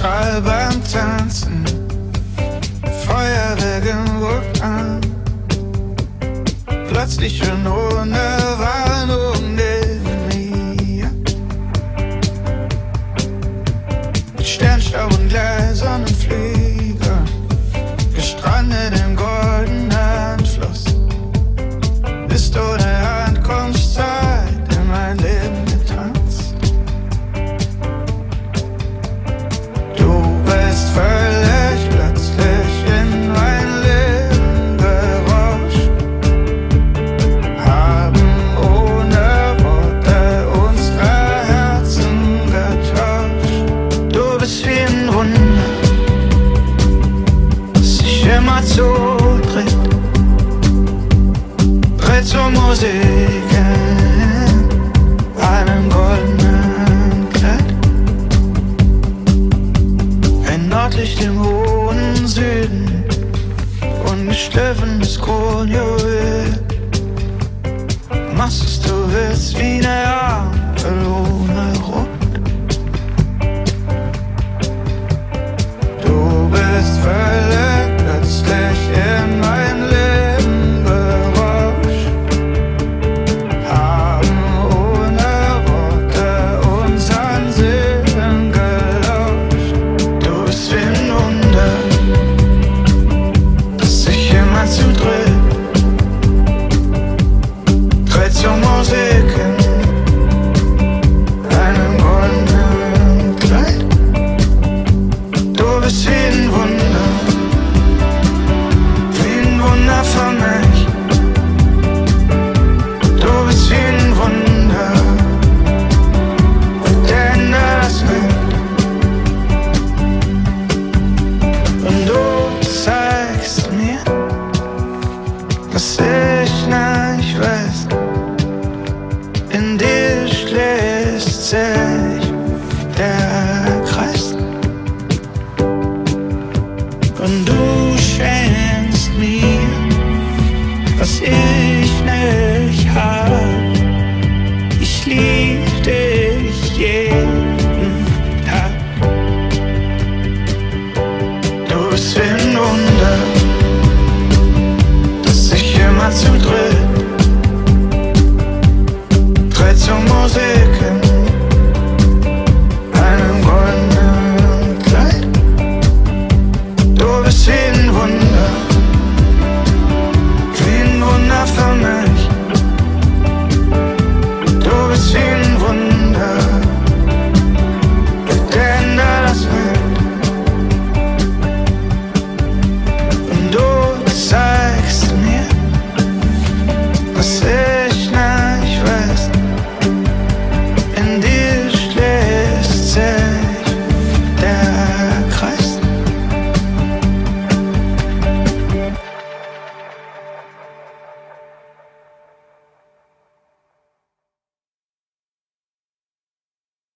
Strahl beim Tanzen, Feuerwerk im an, Plötzlich in Ohren. ma zurücktritt, tritt zur Musik in einem goldenen Kleid. In Nordlicht im hohen Süden, und ungeschliffenes Kronjuwel. Machst du willst wieder. sich der Kreis. Und du schenkst mir, was ich nicht hab. Ich lieb dich, yeah.